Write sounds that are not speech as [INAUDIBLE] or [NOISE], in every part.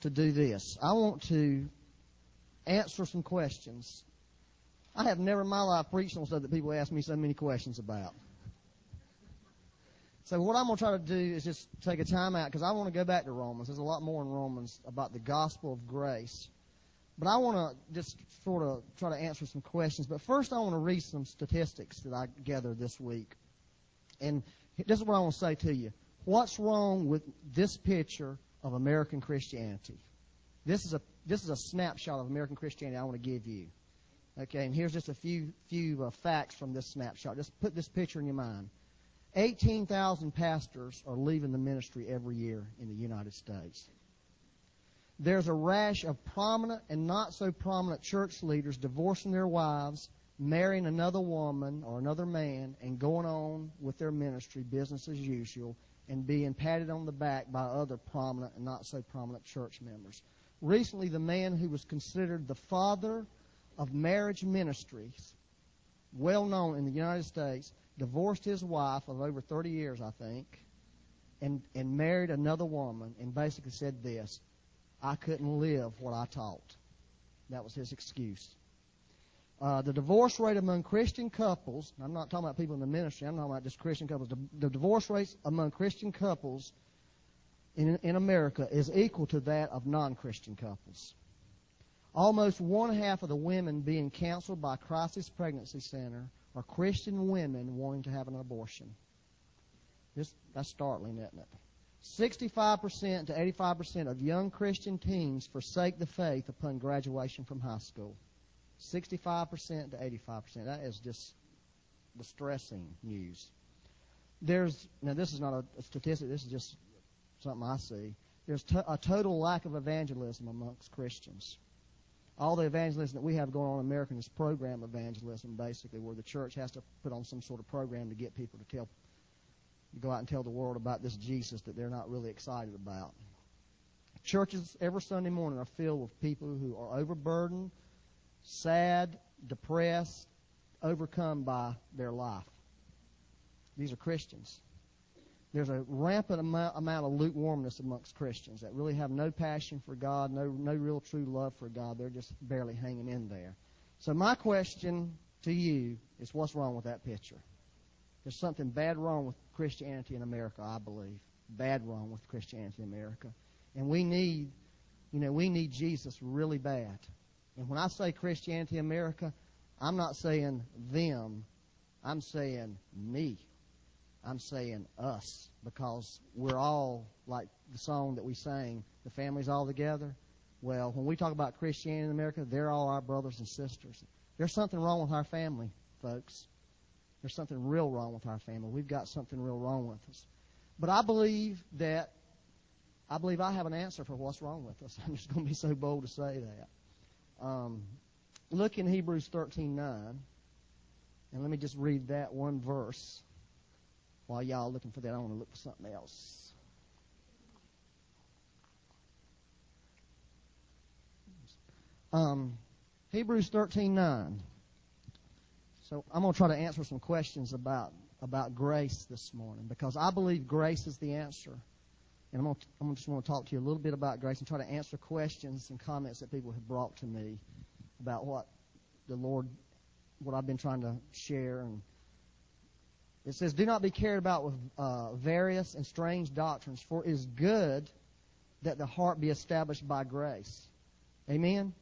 to do this. I want to answer some questions. I have never in my life preached on stuff that people ask me so many questions about. So what I'm going to try to do is just take a time out because I want to go back to Romans. There's a lot more in Romans about the gospel of grace. But I want to just sort of try to answer some questions. But first, I want to read some statistics that I gathered this week. And this is what I want to say to you. What's wrong with this picture of American Christianity? This is a this is a snapshot of American Christianity I want to give you. Okay, and here's just a few few uh, facts from this snapshot. Just put this picture in your mind. 18,000 pastors are leaving the ministry every year in the United States. There's a rash of prominent and not so prominent church leaders divorcing their wives, marrying another woman or another man, and going on with their ministry business as usual and being patted on the back by other prominent and not so prominent church members. Recently, the man who was considered the father of marriage ministries, well known in the United States, divorced his wife of over 30 years, I think, and, and married another woman and basically said this I couldn't live what I taught. That was his excuse. Uh, the divorce rate among Christian couples, I'm not talking about people in the ministry, I'm talking about just Christian couples. The, the divorce rates among Christian couples in, in America is equal to that of non Christian couples. Almost one half of the women being counseled by Crisis Pregnancy Center are Christian women wanting to have an abortion. This, that's startling, isn't it? 65% to 85% of young Christian teens forsake the faith upon graduation from high school. 65% to 85%. That is just distressing news. There's, now this is not a, statistic, this is just something I see. There's to, a total lack of evangelism amongst Christians all the evangelism that we have going on in America is program evangelism, basically, where the church has to put on some sort of program to get people to tell, to go out and tell the world about this Jesus that they're not really excited about. Churches every Sunday morning are filled with people who are overburdened, sad, depressed, overcome by their life. These are Christians there's a rampant amount, of lukewarmness amongst Christians that really have no passion for God, no, no real true love for God. They're just barely hanging in there. So my question to you is what's wrong with that picture? There's something bad wrong with Christianity in America, I believe. Bad wrong with Christianity in America. And we need, you know, we need Jesus really bad. And when I say Christianity America, I'm not saying them. I'm saying me. I'm saying us because we're all like the song that we sang, the family's all together. Well, when we talk about Christianity in America, they're all our brothers and sisters. There's something wrong with our family, folks. There's something real wrong with our family. We've got something real wrong with us. But I believe that I believe I have an answer for what's wrong with us. [LAUGHS] I'm just going to be so bold to say that. Um, look in Hebrews 13:9, and let me just read that one verse. While y'all looking for that, I want to look for something else. Um, Hebrews thirteen nine. So I'm going to try to answer some questions about about grace this morning because I believe grace is the answer. And I'm going, to, I'm just want to talk to you a little bit about grace and try to answer questions and comments that people have brought to me about what the Lord, what I've been trying to share and it says, Do not be carried about with uh, various and strange doctrines, for it is good that the heart be established by grace. Amen?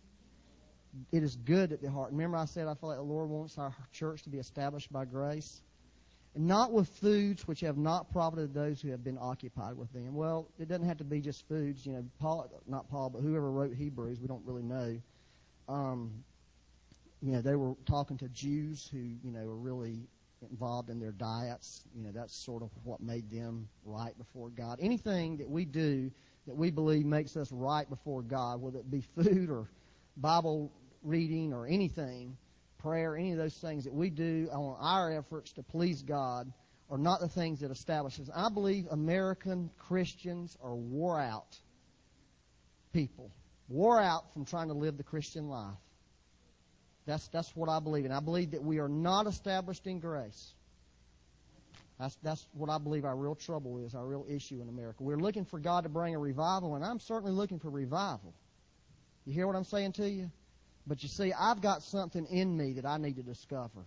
It is good that the heart. Remember, I said I feel like the Lord wants our church to be established by grace? Not with foods which have not profited those who have been occupied with them. Well, it doesn't have to be just foods. You know, Paul, not Paul, but whoever wrote Hebrews, we don't really know. Um, you know, they were talking to Jews who, you know, were really involved in their diets. You know, that's sort of what made them right before God. Anything that we do that we believe makes us right before God, whether it be food or Bible reading or anything, prayer, any of those things that we do on our efforts to please God are not the things that establish us. I believe American Christians are wore out people, wore out from trying to live the Christian life. That's, that's what I believe. And I believe that we are not established in grace. That's, that's what I believe our real trouble is, our real issue in America. We're looking for God to bring a revival, and I'm certainly looking for revival. You hear what I'm saying to you? But you see, I've got something in me that I need to discover.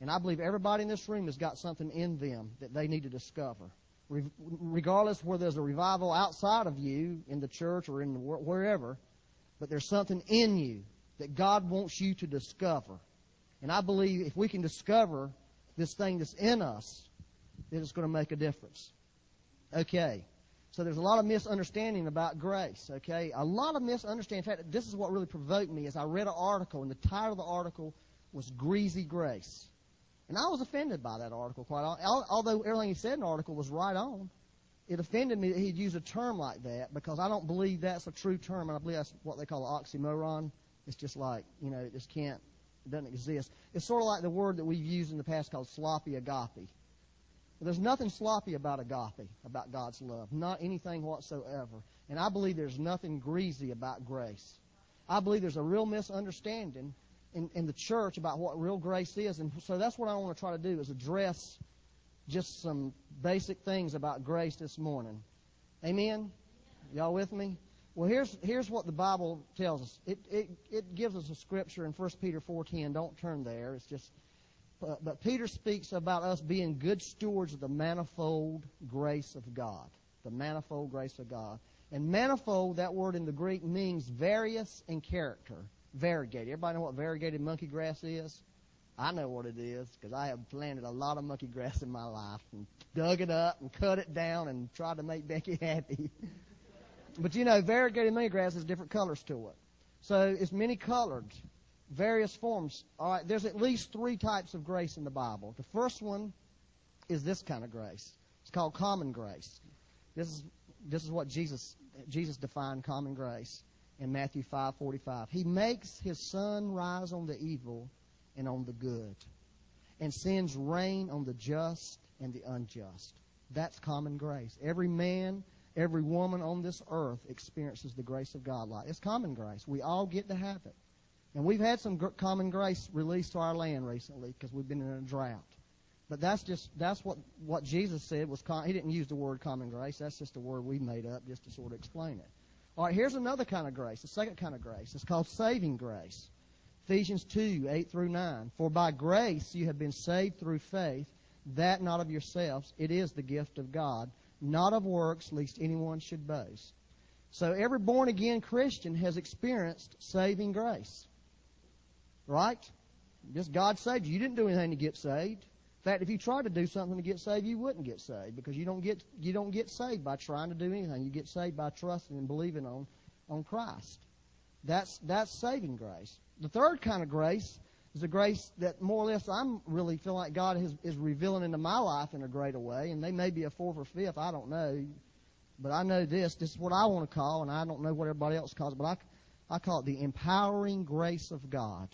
And I believe everybody in this room has got something in them that they need to discover. Re- regardless whether there's a revival outside of you in the church or in the, wherever, but there's something in you that God wants you to discover. And I believe if we can discover this thing that's in us, that it's going to make a difference. Okay. So there's a lot of misunderstanding about grace, okay? A lot of misunderstanding. In fact, this is what really provoked me as I read an article, and the title of the article was Greasy Grace. And I was offended by that article quite although everything he said in the article was right on. It offended me that he'd use a term like that because I don't believe that's a true term, and I believe that's what they call an oxymoron. It's just like, you know, it just can't, it doesn't exist. It's sort of like the word that we've used in the past called sloppy agape. There's nothing sloppy about agape, about God's love. Not anything whatsoever. And I believe there's nothing greasy about grace. I believe there's a real misunderstanding in, in the church about what real grace is. And so that's what I want to try to do is address just some basic things about grace this morning. Amen? Y'all with me? Well, here's here's what the Bible tells us. It it it gives us a scripture in 1 Peter 4:10. Don't turn there. It's just but, but Peter speaks about us being good stewards of the manifold grace of God. The manifold grace of God. And manifold, that word in the Greek means various in character variegated. Everybody know what variegated monkey grass is? I know what it is because I have planted a lot of monkey grass in my life and dug it up and cut it down and tried to make [LAUGHS] Becky happy. but you know, variegated monkey grass has different colors to it. So it's many colored, various forms. All right, there's at least three types of grace in the Bible. The first one is this kind of grace. It's called common grace. This is this is what Jesus Jesus defined common grace in Matthew 5:45. He makes his sun rise on the evil and on the good, and sends rain on the just and the unjust. That's common grace. Every man, every woman on this earth experiences the grace of God like it's common grace. We all get to have it. And we've had some gr- common grace released to our land recently because we've been in a drought. But that's just that's what what Jesus said was. Com- he didn't use the word common grace. That's just a word we made up just to sort of explain it. All right, here's another kind of grace, the second kind of grace. It's called saving grace. Ephesians 2, 8 through 9. For by grace you have been saved through faith, that not of yourselves. It is the gift of God, not of works, lest anyone should boast. So every born again Christian has experienced saving grace. Right? Just God saved you. You didn't do anything to get saved. In fact, if you tried to do something to get saved, you wouldn't get saved because you don't get you don't get saved by trying to do anything. You get saved by trusting and believing on on Christ. That's that's saving grace. The third kind of grace is a grace that more or less I'm really feel like God is, is revealing into my life in a greater way, and they may be a fourth or fifth, I don't know. But I know this. This is what I want to call, and I don't know what everybody else calls it, but I, I call it the empowering grace of God.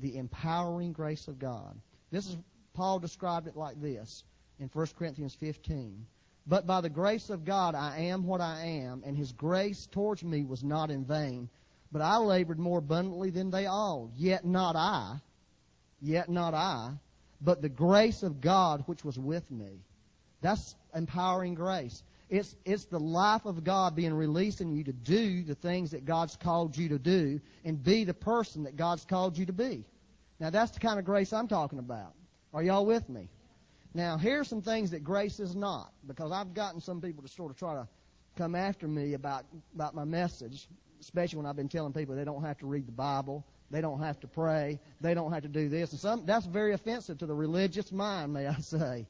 The empowering grace of God. This is Paul described it like this in 1 Corinthians 15. But by the grace of God I am what I am, and his grace towards me was not in vain. But I labored more abundantly than they all. Yet not I, yet not I, but the grace of God which was with me. That's empowering grace. It's, it's the life of God being released in you to do the things that God's called you to do and be the person that God's called you to be. Now that's the kind of grace I'm talking about. Are y'all with me? Now, here's some things that grace is not, because I've gotten some people to sort of try to come after me about about my message, especially when I've been telling people they don't have to read the Bible, they don't have to pray, they don't have to do this, and some that's very offensive to the religious mind, may I [LAUGHS] say.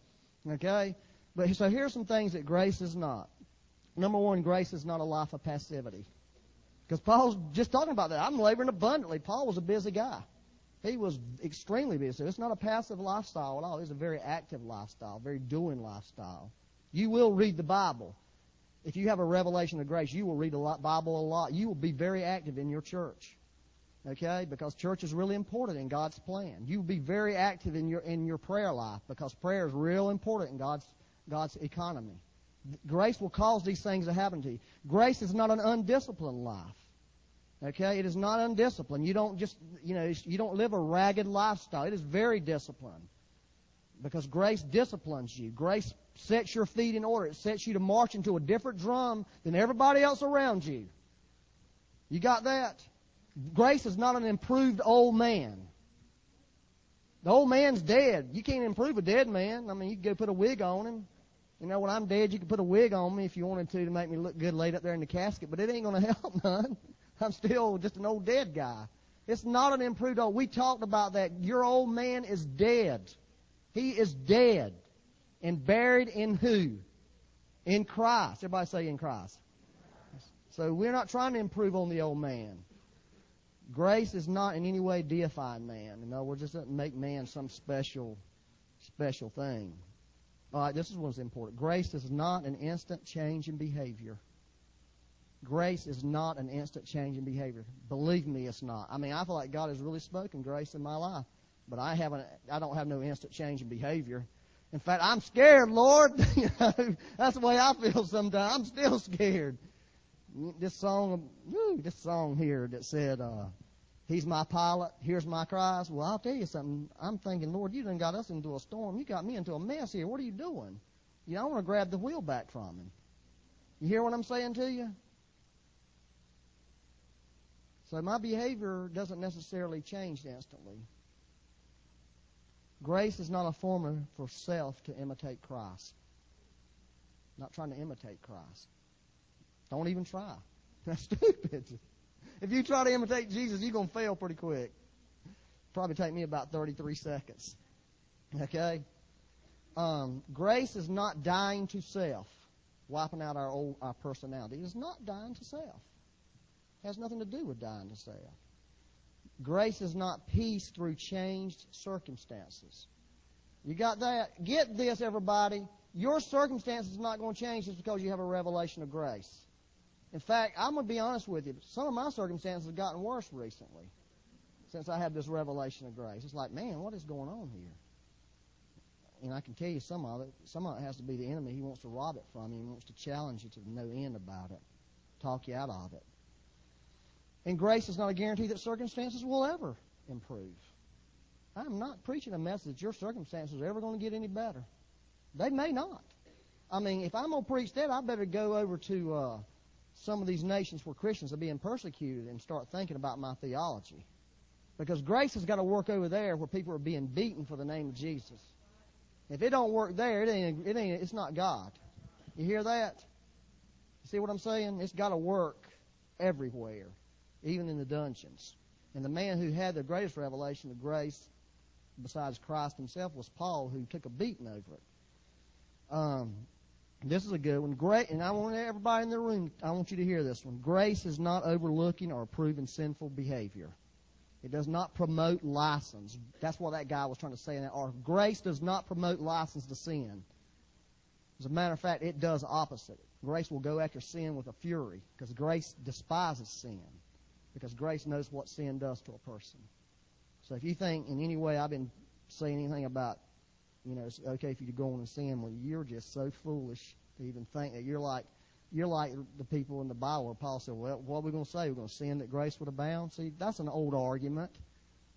Okay, but so here's some things that grace is not. Number one, grace is not a life of passivity, because Paul's just talking about that. I'm laboring abundantly. Paul was a busy guy. He was extremely busy. It's not a passive lifestyle at all. It's a very active lifestyle, very doing lifestyle. You will read the Bible. If you have a revelation of grace, you will read the Bible a lot. You will be very active in your church. Okay? Because church is really important in God's plan. You will be very active in your in your prayer life because prayer is real important in God's God's economy. Grace will cause these things to happen to you. Grace is not an undisciplined life. Okay, it is not undisciplined. You don't just, you know, you don't live a ragged lifestyle. It is very disciplined. Because grace disciplines you. Grace sets your feet in order. It sets you to march into a different drum than everybody else around you. You got that? Grace is not an improved old man. The old man's dead. You can't improve a dead man. I mean, you can go put a wig on him. You know, when I'm dead, you can put a wig on me if you wanted to to make me look good laid up there in the casket, but it ain't going [LAUGHS] to help none. I'm still just an old dead guy. It's not an improved old. We talked about that. Your old man is dead. He is dead and buried in who? In Christ. Everybody say in Christ. So we're not trying to improve on the old man. Grace is not in any way deifying man. In other words, it doesn't make man some special, special thing. All right, this is what's important. Grace is not an instant change in behavior. Grace is not an instant change in behavior. Believe me, it's not. I mean, I feel like God has really spoken grace in my life, but I haven't. I don't have no instant change in behavior. In fact, I'm scared, Lord. [LAUGHS] you know, that's the way I feel sometimes. I'm still scared this song, woo, this song here that said, uh, He's my pilot, here's my cries. Well, I'll tell you something. I'm thinking, Lord, you done got us into a storm. You got me into a mess here. What are you doing? You know, I want to grab the wheel back from him. You hear what I'm saying to you? So my behavior doesn't necessarily change instantly. Grace is not a formula for self to imitate Christ. not trying to imitate Christ. Don't even try. [LAUGHS] That's stupid. If you try to imitate Jesus, you're going to fail pretty quick. Probably take me about 33 seconds. Okay? Um, grace is not dying to self, wiping out our old our personality. It is not dying to self. It has nothing to do with dying to self. Grace is not peace through changed circumstances. You got that? Get this, everybody. Your circumstances is not going to change just because you have a revelation of grace. In fact, I'm going to be honest with you. Some of my circumstances have gotten worse recently since I had this revelation of grace. It's like, man, what is going on here? And I can tell you some of it. Some of it has to be the enemy. He wants to rob it from you. He wants to challenge you to no end about it, talk you out of it. And grace is not a guarantee that circumstances will ever improve. I'm not preaching a message that your circumstances are ever going to get any better. They may not. I mean, if I'm going to preach that, I better go over to uh, some of these nations where Christians are being persecuted and start thinking about my theology. Because grace has got to work over there where people are being beaten for the name of Jesus. If it don't work there, it ain't, it ain't, it's not God. You hear that? You see what I'm saying? It's got to work everywhere, even in the dungeons. And the man who had the greatest revelation of grace, besides Christ himself, was Paul, who took a beating over it. Um, this is a good one. Great, and I want everybody in the room, I want you to hear this one. Grace is not overlooking or approving sinful behavior. It does not promote license. That's what that guy was trying to say in that article. Grace does not promote license to sin. As a matter of fact, it does opposite. Grace will go after sin with a fury because grace despises sin because grace knows what sin does to a person. So if you think in any way I've been saying anything about you know, it's okay if you go on and sin. Well, you're just so foolish to even think that you're like you're like the people in the Bible Paul said, "Well, what are we going to say? We're going to sin that grace would abound." See, that's an old argument.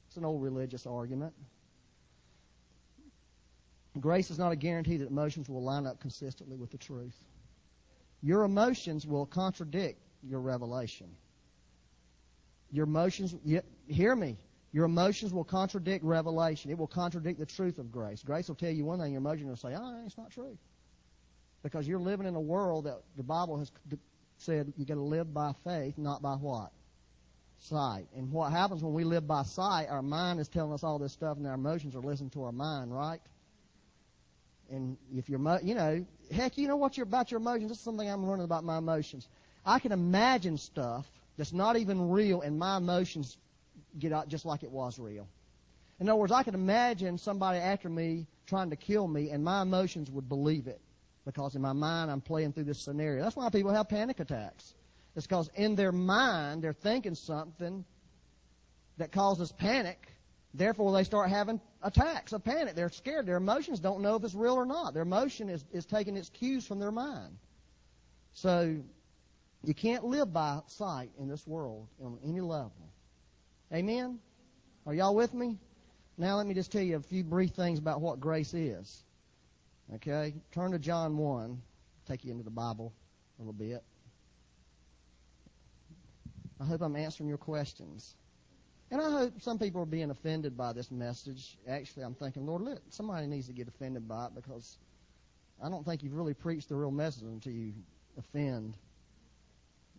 It's an old religious argument. Grace is not a guarantee that emotions will line up consistently with the truth. Your emotions will contradict your revelation. Your emotions, hear me, your emotions will contradict revelation. It will contradict the truth of grace. Grace will tell you one thing, your emotions will say, oh, it's not true. Because you're living in a world that the Bible has said you got to live by faith, not by what? Sight. And what happens when we live by sight, our mind is telling us all this stuff and our emotions are listening to our mind, right? And if you're, you know, heck, you know what you're about your emotions? This is something I'm learning about my emotions. I can imagine stuff that's not even real and my emotions get out just like it was real. In other words, I could imagine somebody after me trying to kill me, and my emotions would believe it because in my mind I'm playing through this scenario. That's why people have panic attacks. It's because in their mind they're thinking something that causes panic. Therefore, they start having attacks of panic. They're scared. Their emotions don't know if it's real or not. Their emotion is, is taking its cues from their mind. So, you can't live by sight in this world on any level. Amen? Are y'all with me? Now let me just tell you a few brief things about what grace is. Okay? Turn to John 1. Take you into the Bible a little bit. I hope I'm answering your questions. And I hope some people are being offended by this message. Actually, I'm thinking, Lord, somebody needs to get offended by it because I don't think you've really preached the real message until you offend.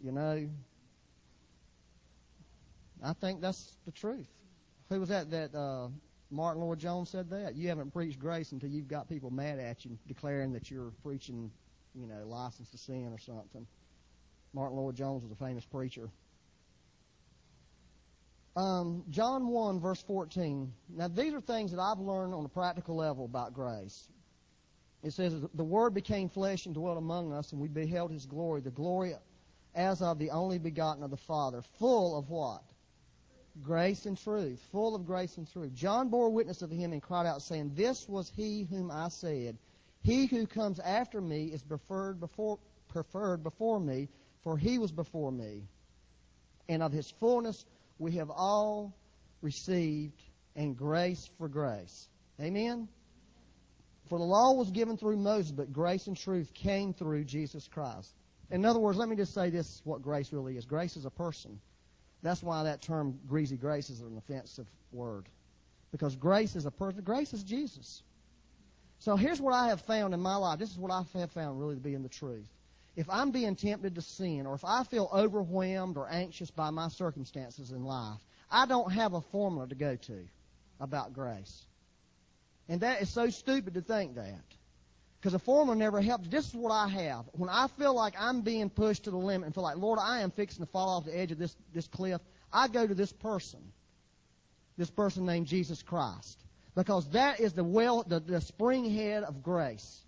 You know? I think that's the truth. Who was that that uh, Martyn Lloyd-Jones said that? You haven't preached grace until you've got people mad at you, declaring that you're preaching, you know, license to sin or something. Martyn Lloyd-Jones was a famous preacher. Um, John 1, verse 14. Now, these are things that I've learned on a practical level about grace. It says, The Word became flesh and dwelt among us, and we beheld His glory, the glory as of the only begotten of the Father, full of what? Grace and truth. Full of grace and truth. John bore witness of Him and cried out, saying, This was He whom I said, He who comes after me is preferred before, preferred before me, for He was before me. And of His fullness we have all received, and grace for grace. Amen? For the law was given through Moses, but grace and truth came through Jesus Christ. In other words, let me just say this what grace really is. Grace is a person. That's why that term greasy grace is an offensive word. Because grace is a person. Grace is Jesus. So here's what I have found in my life. This is what I have found really to be in the truth if I'm being tempted to sin or if I feel overwhelmed or anxious by my circumstances in life, I don't have a formula to go to about grace. And that is so stupid to think that. Because a formula never helps. This is what I have. When I feel like I'm being pushed to the limit and feel like, Lord, I am fixing to fall off the edge of this, this cliff, I go to this person. This person named Jesus Christ. Because that is the well, the, the spring head of grace.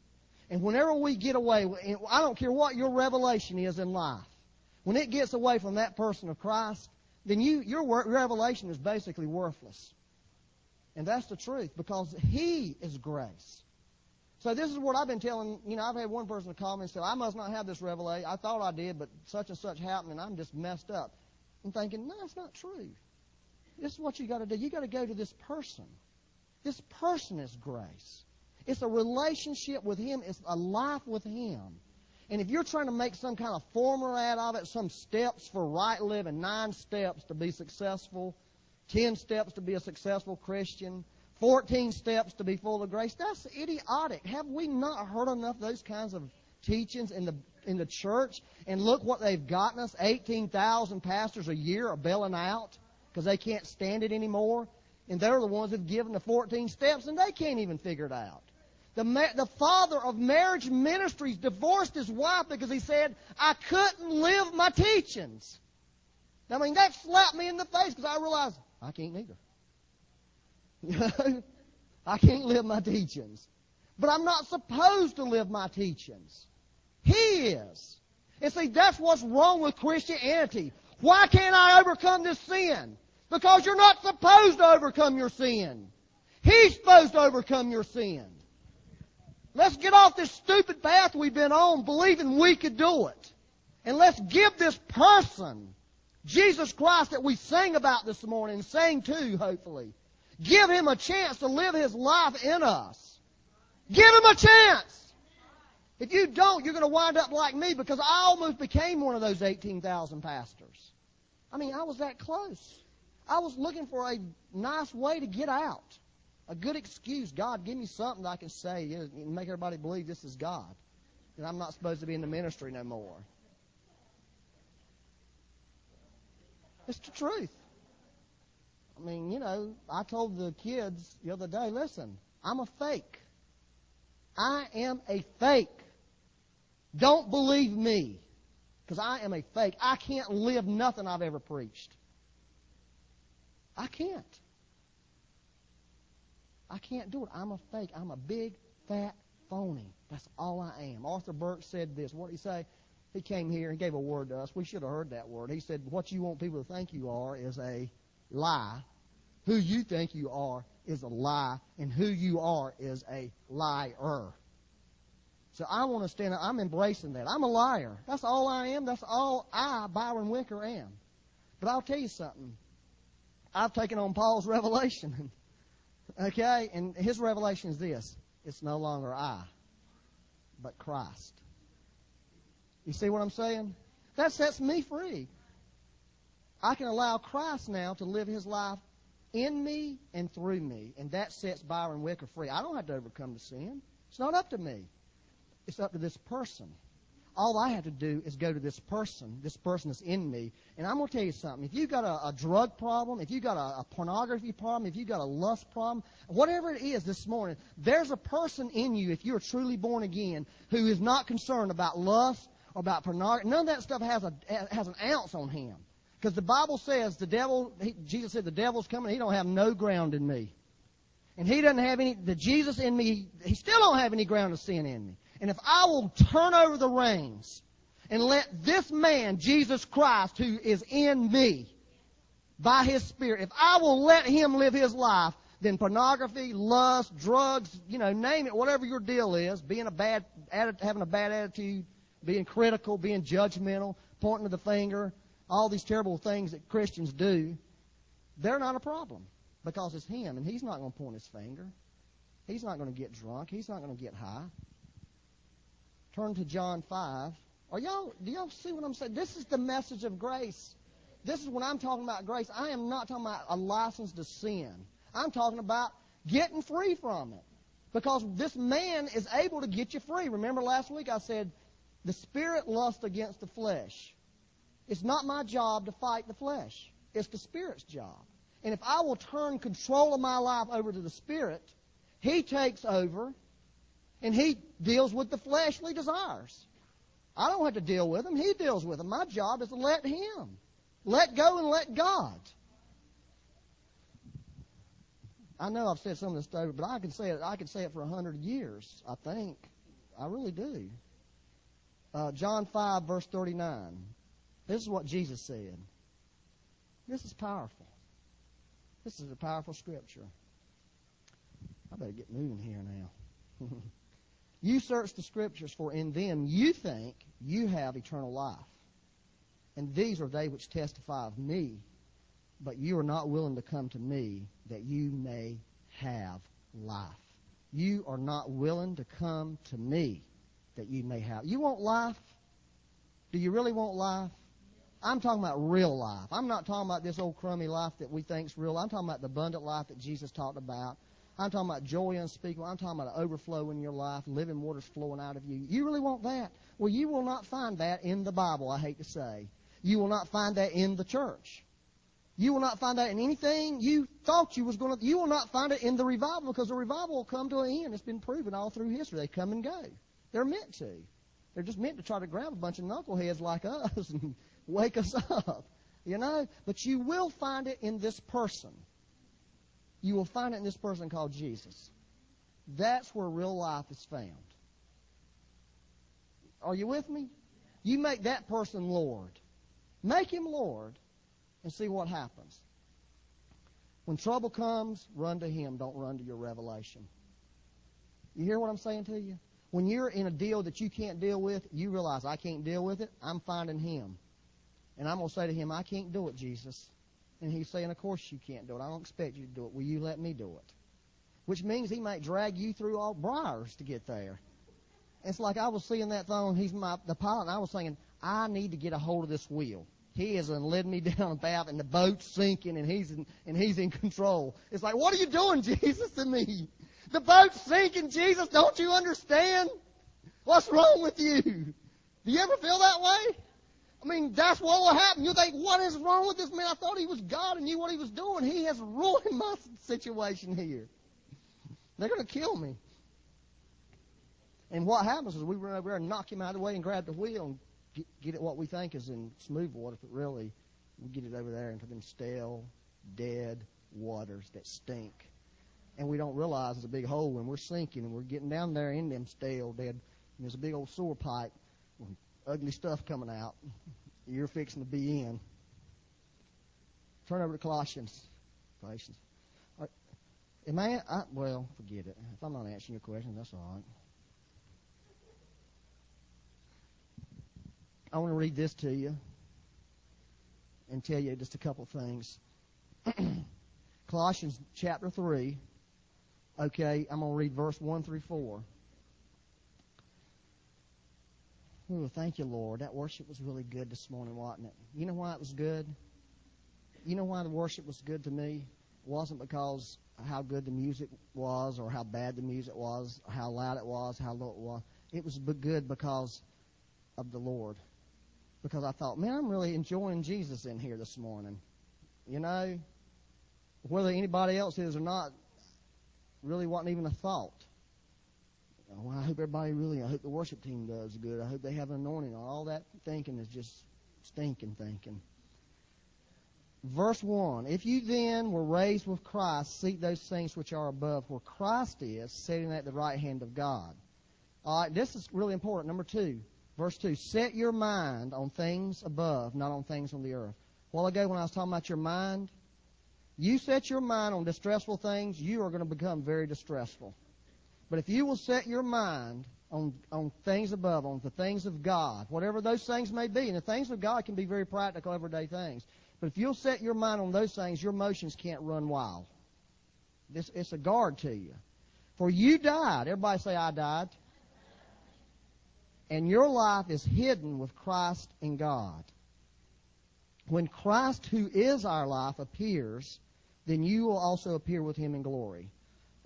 And whenever we get away, I don't care what your revelation is in life, when it gets away from that person of Christ, then you, your revelation is basically worthless. And that's the truth because He is grace. So this is what I've been telling, you know, I've had one person call me and say, I must not have this revelation. I thought I did, but such and such happened and I'm just messed up. I'm thinking, no, it's not true. This is what you got to do. You got to go to this person. This person is grace. It's a relationship with Him. It's a life with Him. And if you're trying to make some kind of formula out of it, some steps for right living, nine steps to be successful, ten steps to be a successful Christian, 14 steps to be full of grace, that's idiotic. Have we not heard enough of those kinds of teachings in the in the church? And look what they've gotten us. 18,000 pastors a year are bailing out because they can't stand it anymore. And they're the ones who've given the 14 steps and they can't even figure it out. The, ma- the father of marriage ministries divorced his wife because he said, I couldn't live my teachings. I mean, that slapped me in the face because I realized I can't either. [LAUGHS] I can't live my teachings. But I'm not supposed to live my teachings. He is. And see, that's what's wrong with Christianity. Why can't I overcome this sin? Because you're not supposed to overcome your sin. He's supposed to overcome your sin. Let's get off this stupid path we've been on believing we could do it. And let's give this person, Jesus Christ that we sang about this morning, sang to, hopefully, give him a chance to live his life in us. Give him a chance. If you don't, you're going to wind up like me because I almost became one of those 18,000 pastors. I mean, I was that close. I was looking for a nice way to get out a good excuse. God, give me something that I can say you and make everybody believe this is God. And I'm not supposed to be in the ministry no more. It's the truth. I mean, you know, I told the kids the other day, listen, I'm a fake. I am a fake. Don't believe me. Because I am a fake. I can't live nothing I've ever preached. I can't. I can't do it. I'm a fake. I'm a big, fat phony. That's all I am. Arthur Burt said this. What did he say? He came here and gave a word to us. We should have heard that word. He said, What you want people to think you are is a lie. Who you think you are is a lie. And who you are is a liar. So I want to stand up. I'm embracing that. I'm a liar. That's all I am. That's all I, Byron Wicker, am. But I'll tell you something. I've taken on Paul's [LAUGHS] revelation. Okay? And his revelation is this it's no longer I, but Christ. You see what I'm saying? That sets me free. I can allow Christ now to live his life in me and through me. And that sets Byron Wicker free. I don't have to overcome the sin. It's not up to me. It's up to this person. All I have to do is go to this person. This person is in me. And I'm going to tell you something. If you've got a, a drug problem, if you've got a, a pornography problem, if you've got a lust problem, whatever it is this morning, there's a person in you, if you're truly born again, who is not concerned about lust or about pornography. None of that stuff has, a, has an ounce on him. Because the Bible says the devil, he, Jesus said the devil's coming, he don't have no ground in me. And he doesn't have any, the Jesus in me, he still don't have any ground of sin in me. And if I will turn over the reins and let this man, Jesus Christ, who is in me, by his Spirit, if I will let him live his life, then pornography, lust, drugs, you know, name it, whatever your deal is, being a bad, having a bad attitude, being critical, being judgmental, pointing to the finger, all these terrible things that Christians do, they're not a problem because it's Him, and He's not going to point His finger. He's not going to get drunk. He's not going to get high. Turn to John 5. Are y'all, do y'all see what I'm saying? This is the message of grace. This is when I'm talking about grace. I am not talking about a license to sin. I'm talking about getting free from it. Because this man is able to get you free. Remember last week I said, the spirit lusts against the flesh. It's not my job to fight the flesh. It's the Spirit's job. And if I will turn control of my life over to the Spirit, He takes over and He deals with the fleshly desires. I don't have to deal with them. He deals with them. My job is to let Him. Let go and let God. I know I've said some of this stuff, but I can say it. I can say it for a hundred years. I think I really do. Uh, John five verse thirty nine. This is what Jesus said. This is powerful. This is a powerful scripture. I better get moving here now. [LAUGHS] you search the scriptures, for in them you think you have eternal life. And these are they which testify of me. But you are not willing to come to me that you may have life. You are not willing to come to me that you may have. You want life? Do you really want life? I'm talking about real life. I'm not talking about this old crummy life that we think's real. I'm talking about the abundant life that Jesus talked about. I'm talking about joy unspeakable. I'm talking about overflow in your life, living waters flowing out of you. You really want that? Well, you will not find that in the Bible, I hate to say. You will not find that in the church. You will not find that in anything you thought you was going to. You will not find it in the revival because the revival will come to an end. It's been proven all through history. They come and go. They're meant to. They're just meant to try to grab a bunch of knuckleheads like us [LAUGHS] and wake us up. You know? But you will find it in this person. You will find it in this person called Jesus. That's where real life is found. Are you with me? You make that person Lord. Make him Lord and see what happens. When trouble comes, run to him. Don't run to your revelation. You hear what I'm saying to you? When you're in a deal that you can't deal with, you realize I can't deal with it. I'm finding him. And I'm going to say to him, I can't do it, Jesus. And he's saying, Of course you can't do it. I don't expect you to do it. Will you let me do it? Which means he might drag you through all briars to get there. It's like I was seeing that thing. He's my the pilot, and I was thinking, I need to get a hold of this wheel. He is led me [LAUGHS] down a path, and the boat's sinking, and he's in, and he's in control. It's like, what are you doing, [LAUGHS] Jesus, to me? The boat's sinking, Jesus. Don't you understand? What's wrong with you? Do you ever feel that way? I mean, that's what will happen. You think, what is wrong with this man? I thought he was God and knew what he was doing. He has ruined [LAUGHS] my situation here. They're going to kill me. And what happens is we run over there and knock him out of the way and grab the wheel and get, get it what we think is in smooth water, but really we get it over there into them stale, dead waters that stink. And we don't realize there's a big hole and we're sinking and we're getting down there in them stale, dead. And there's a big old sewer pipe ugly stuff coming out. You're fixing to be in. Turn over to Colossians. Colossians. Right. Am I, I, well, forget it. If I'm not answering your question, that's all right. I want to read this to you and tell you just a couple things. [CLEARS THROAT] Colossians chapter 3, Okay, I'm going to read verse 1 through 4. Ooh, thank you, Lord. That worship was really good this morning, wasn't it? You know why it was good? You know why the worship was good to me? It wasn't because how good the music was or how bad the music was, or how loud it was, how low it was. It was good because of the Lord. Because I thought, man, I'm really enjoying Jesus in here this morning. You know, whether anybody else is or not, really wasn't even a thought. Well, I hope everybody really, I hope the worship team does good. I hope they have an anointing. All that thinking is just stinking thinking. Verse 1 If you then were raised with Christ, seek those things which are above, where Christ is, sitting at the right hand of God. All right, this is really important. Number 2, verse 2 Set your mind on things above, not on things on the earth. A while ago, when I was talking about your mind, you set your mind on distressful things, you are going to become very distressful. But if you will set your mind on, on things above, on the things of God, whatever those things may be, and the things of God can be very practical, everyday things. But if you'll set your mind on those things, your emotions can't run wild. This, it's a guard to you. For you died. Everybody say, I died. And your life is hidden with Christ in God. When Christ, who is our life, appears, then you will also appear with him in glory.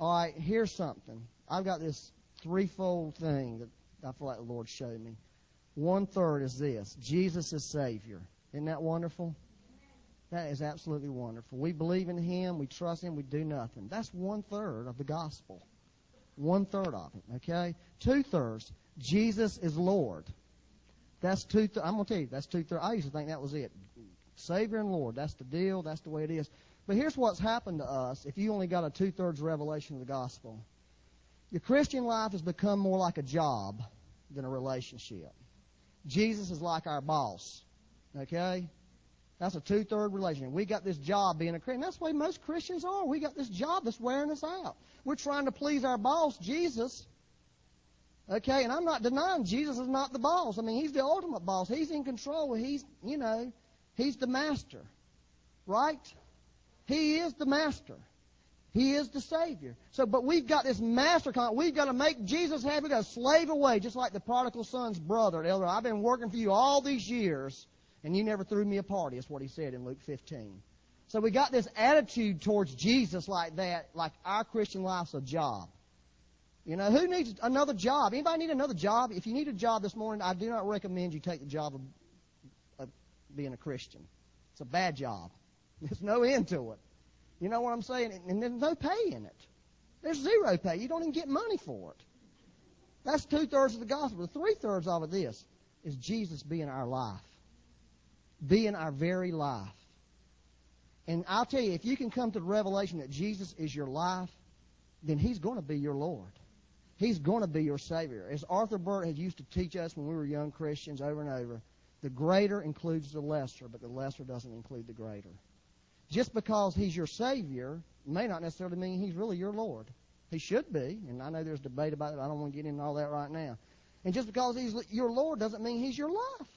All right, here's something. I've got this threefold thing that I feel like the Lord showed me. One third is this Jesus is Savior. Isn't that wonderful? That is absolutely wonderful. We believe in Him, we trust Him, we do nothing. That's one third of the gospel. One third of it, okay? Two thirds, Jesus is Lord. That's two. Th- I'm gonna tell you, that's two thirds. I used to think that was it. Savior and Lord. That's the deal. That's the way it is. But here's what's happened to us. If you only got a two thirds revelation of the gospel, your Christian life has become more like a job than a relationship. Jesus is like our boss. Okay? That's a two third relationship. We got this job being a Christian. That's the way most Christians are. We got this job that's wearing us out. We're trying to please our boss, Jesus. Okay, and I'm not denying Jesus is not the boss. I mean, he's the ultimate boss. He's in control. He's, you know, he's the master. Right? He is the master. He is the Savior. So, but we've got this master con. We've got to make Jesus happy. We've got to slave away, just like the prodigal son's brother. Elder, I've been working for you all these years, and you never threw me a party. That's what he said in Luke 15. So we got this attitude towards Jesus like that, like our Christian life's a job. You know, who needs another job? Anybody need another job? If you need a job this morning, I do not recommend you take the job of, of being a Christian. It's a bad job. [LAUGHS] There's no end to it. You know what I'm saying? And there's no pay in it. There's zero pay. You don't even get money for it. That's two thirds of the gospel. The three thirds of it this is Jesus being our life. Being our very life. And I'll tell you, if you can come to the revelation that Jesus is your life, then He's going to be your Lord. He's going to be your Savior. As Arthur Burt had used to teach us when we were young Christians over and over, the greater includes the lesser, but the lesser doesn't include the greater. Just because He's your Savior may not necessarily mean He's really your Lord. He should be, and I know there's debate about it. I don't want to get into all that right now. And just because He's your Lord doesn't mean He's your life.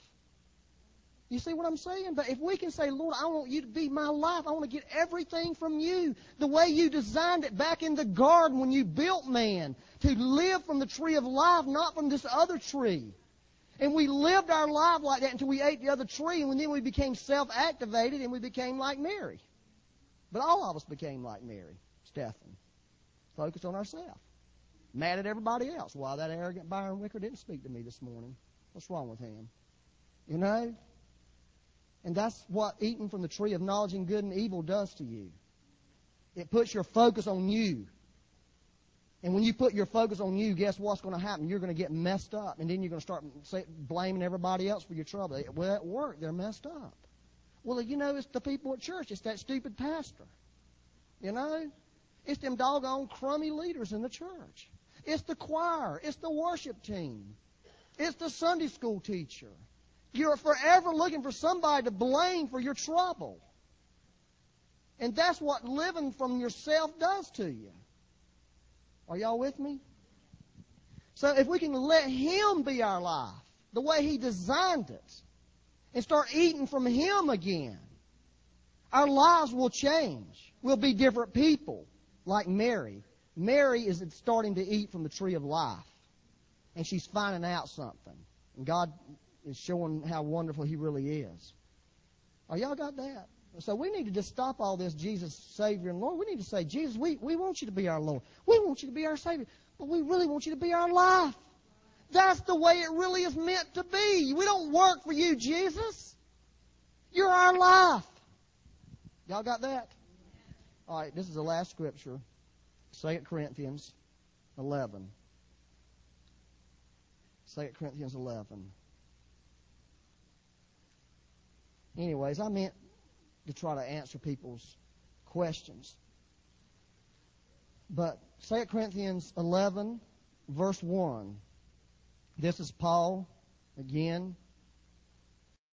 You see what I'm saying? But if we can say, Lord, I want you to be my life. I want to get everything from you. The way you designed it back in the garden when you built man to live from the tree of life, not from this other tree. And we lived our life like that until we ate the other tree, and then we became self-activated and we became like Mary. But all of us became like Mary, Stephen. Focused on ourselves. Mad at everybody else. Why that arrogant Byron Wicker didn't speak to me this morning. What's wrong with him? You know? And that's what eating from the tree of knowledge and good and evil does to you. It puts your focus on you. And when you put your focus on you, guess what's going to happen? You're going to get messed up. And then you're going to start blaming everybody else for your trouble. Well, at work, they're messed up. Well, you know, it's the people at church. It's that stupid pastor. You know? It's them doggone crummy leaders in the church. It's the choir. It's the worship team. It's the Sunday school teacher. You're forever looking for somebody to blame for your trouble. And that's what living from yourself does to you. Are y'all with me? So if we can let Him be our life, the way He designed it, and start eating from Him again, our lives will change. We'll be different people, like Mary. Mary is starting to eat from the tree of life, and she's finding out something. And God is showing how wonderful He really is. Are y'all got that? So we need to just stop all this Jesus, Savior, and Lord. We need to say, Jesus, we, we want you to be our Lord. We want you to be our Savior. But we really want you to be our life. That's the way it really is meant to be. We don't work for you, Jesus. You're our life. Y'all got that? All right, this is the last scripture. 2 Corinthians 11. 2 Corinthians 11. Anyways, I meant to try to answer people's questions. But 2 Corinthians 11, verse 1. This is Paul again